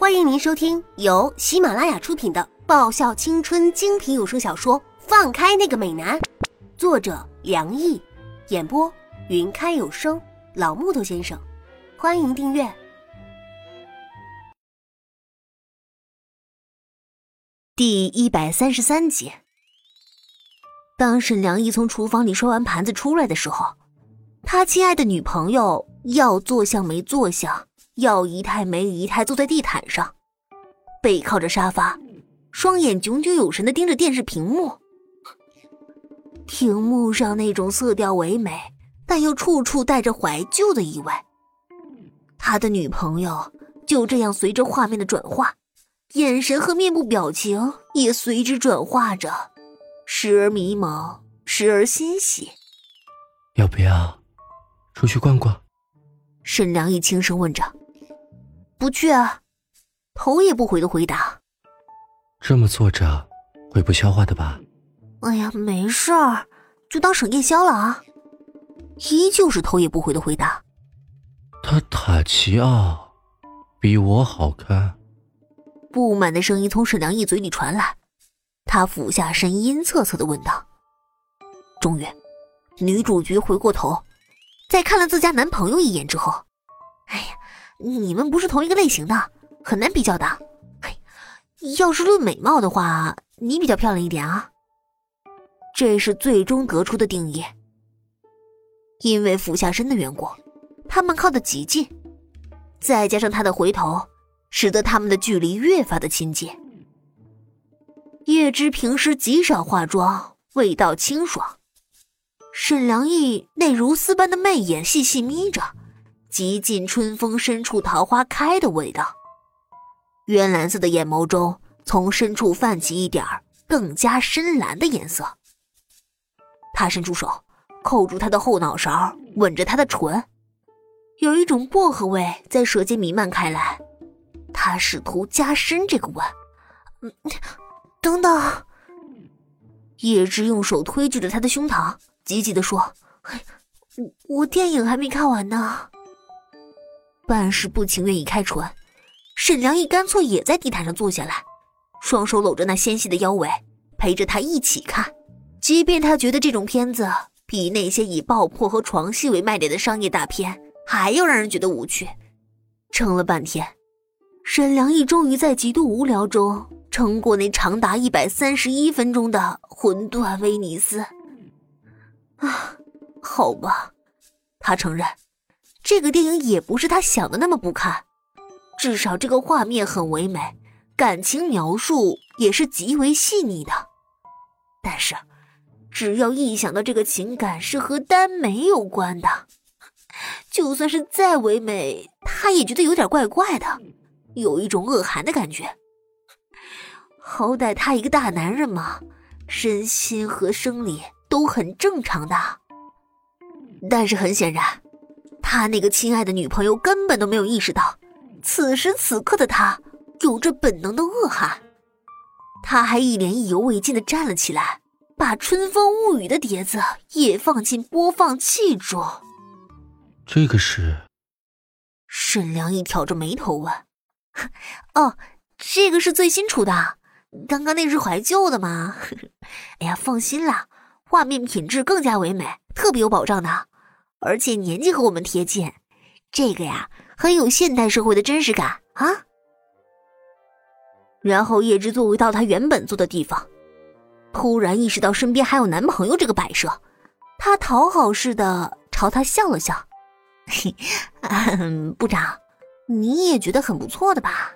欢迎您收听由喜马拉雅出品的爆笑青春精品有声小说《放开那个美男》，作者梁毅，演播云开有声老木头先生。欢迎订阅第一百三十三集。当沈良毅从厨房里刷完盘子出来的时候，他亲爱的女朋友要坐相没坐相。要仪态没仪态，坐在地毯上，背靠着沙发，双眼炯炯有神的盯着电视屏幕。屏幕上那种色调唯美，但又处处带着怀旧的意味。他的女朋友就这样随着画面的转化，眼神和面部表情也随之转化着，时而迷茫，时而欣喜。要不要出去逛逛？沈良义轻声问着。不去啊，头也不回的回答。这么坐着会不消化的吧？哎呀，没事儿，就当省夜宵了啊。依旧是头也不回的回答。他塔奇奥比我好看。不满的声音从沈良义嘴里传来，他俯下身，阴恻恻的问道。终于，女主角回过头，在看了自家男朋友一眼之后，哎呀。你们不是同一个类型的，很难比较的。嘿，要是论美貌的话，你比较漂亮一点啊。这是最终得出的定义。因为俯下身的缘故，他们靠得极近，再加上他的回头，使得他们的距离越发的亲近。叶芝平时极少化妆，味道清爽。沈良义那如丝般的媚眼细细眯着。极尽春风深处桃花开的味道，渊蓝色的眼眸中从深处泛起一点儿更加深蓝的颜色。他伸出手，扣住他的后脑勺，吻着他的唇，有一种薄荷味在舌尖弥漫开来。他试图加深这个吻。等等。叶芝用手推拒着他的胸膛，急急地说：“我我电影还没看完呢。”半是不情愿移开唇，沈良义干脆也在地毯上坐下来，双手搂着那纤细的腰围，陪着他一起看。即便他觉得这种片子比那些以爆破和床戏为卖点的商业大片还要让人觉得无趣，撑了半天，沈良义终于在极度无聊中撑过那长达一百三十一分钟的魂断威尼斯。啊，好吧，他承认。这个电影也不是他想的那么不堪，至少这个画面很唯美，感情描述也是极为细腻的。但是，只要一想到这个情感是和耽美有关的，就算是再唯美，他也觉得有点怪怪的，有一种恶寒的感觉。好歹他一个大男人嘛，身心和生理都很正常的。但是很显然。他那个亲爱的女朋友根本都没有意识到，此时此刻的他有着本能的恶寒。他还一脸意犹未尽的站了起来，把《春风物语》的碟子也放进播放器中。这个是？沈良一挑着眉头问：“ 哦，这个是最新出的，刚刚那是怀旧的吗？哎呀，放心啦，画面品质更加唯美，特别有保障的。”而且年纪和我们贴近，这个呀很有现代社会的真实感啊。然后叶芝坐回到他原本坐的地方，突然意识到身边还有男朋友这个摆设，他讨好似的朝他笑了笑：“嘿，部长，你也觉得很不错的吧？”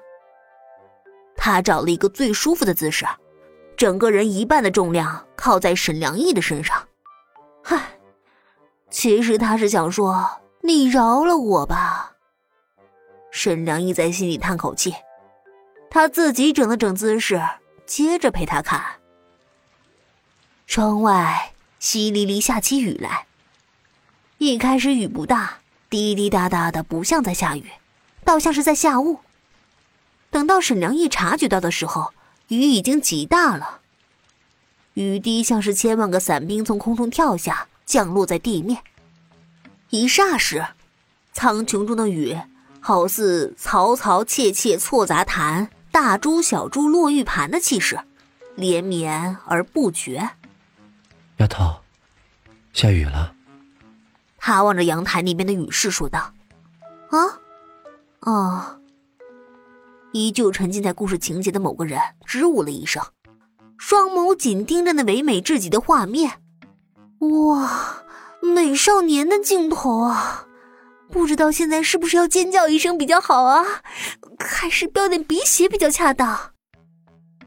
他找了一个最舒服的姿势，整个人一半的重量靠在沈良义的身上，嗨。其实他是想说：“你饶了我吧。”沈良义在心里叹口气，他自己整了整姿势，接着陪他看。窗外淅沥沥下起雨来。一开始雨不大，滴滴答答的，不像在下雨，倒像是在下雾。等到沈良义察觉到的时候，雨已经极大了，雨滴像是千万个伞兵从空中跳下。降落在地面，一霎时，苍穹中的雨好似嘈嘈切切错杂谈，大珠小珠落玉盘的气势，连绵而不绝。丫头，下雨了。他望着阳台那边的雨势说道：“啊，哦。”依旧沉浸在故事情节的某个人支吾了一声，双眸紧盯着那唯美至极的画面。哇，美少年的镜头啊！不知道现在是不是要尖叫一声比较好啊，还是飙点鼻血比较恰当？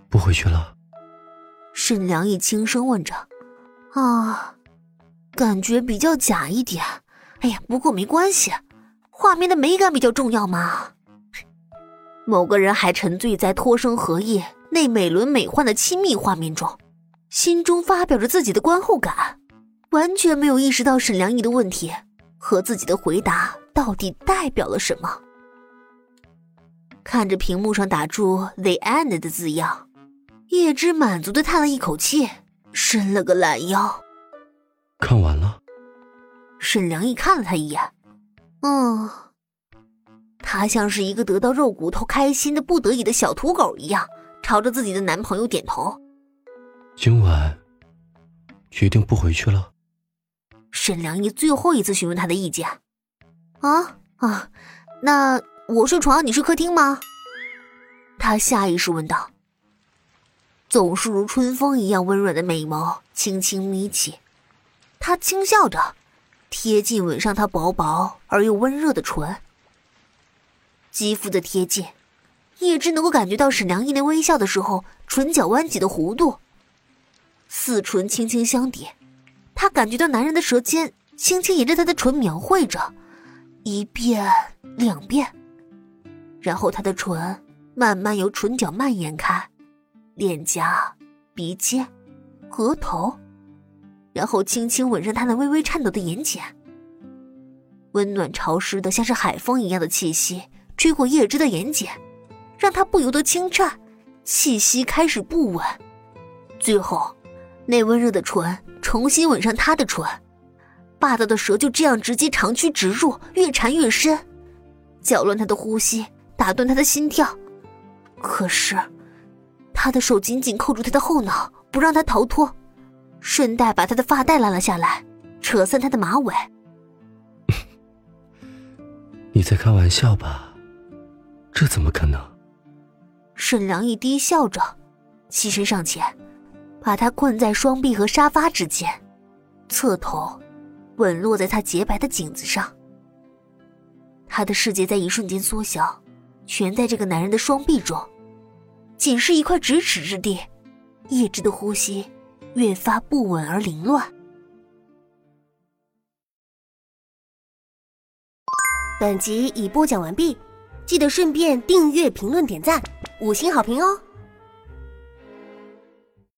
不回去了？沈良义轻声问着。啊，感觉比较假一点。哎呀，不过没关系，画面的美感比较重要嘛。某个人还沉醉在脱生荷叶那美轮美奂的亲密画面中，心中发表着自己的观后感。完全没有意识到沈良义的问题和自己的回答到底代表了什么。看着屏幕上打出 “the end” 的字样，叶芝满足的叹了一口气，伸了个懒腰。看完了。沈良义看了他一眼，嗯，他像是一个得到肉骨头开心的不得已的小土狗一样，朝着自己的男朋友点头。今晚决定不回去了。沈良义最后一次询问他的意见，啊啊，那我睡床，你睡客厅吗？他下意识问道。总是如春风一样温软的美眸轻轻眯起，他轻笑着，贴近吻上他薄薄而又温热的唇。肌肤的贴近，叶芝能够感觉到沈良义那微笑的时候唇角弯起的弧度，四唇轻轻相叠。他感觉到男人的舌尖轻轻沿着他的唇描绘着，一遍两遍，然后他的唇慢慢由唇角蔓延开，脸颊、鼻尖、额头，然后轻轻吻上他那微微颤抖的眼睑。温暖潮湿的像是海风一样的气息吹过叶芝的眼睑，让他不由得轻颤，气息开始不稳，最后，那温热的唇。重新吻上他的唇，霸道的舌就这样直接长驱直入，越缠越深，搅乱他的呼吸，打断他的心跳。可是，他的手紧紧扣住他的后脑，不让他逃脱，顺带把他的发带拉了下来，扯散他的马尾。你在开玩笑吧？这怎么可能？沈良义低笑着，起身上前。把他困在双臂和沙发之间，侧头，吻落在他洁白的颈子上。他的世界在一瞬间缩小，全在这个男人的双臂中，仅是一块咫尺之地。叶芝的呼吸越发不稳而凌乱。本集已播讲完毕，记得顺便订阅、评论、点赞、五星好评哦！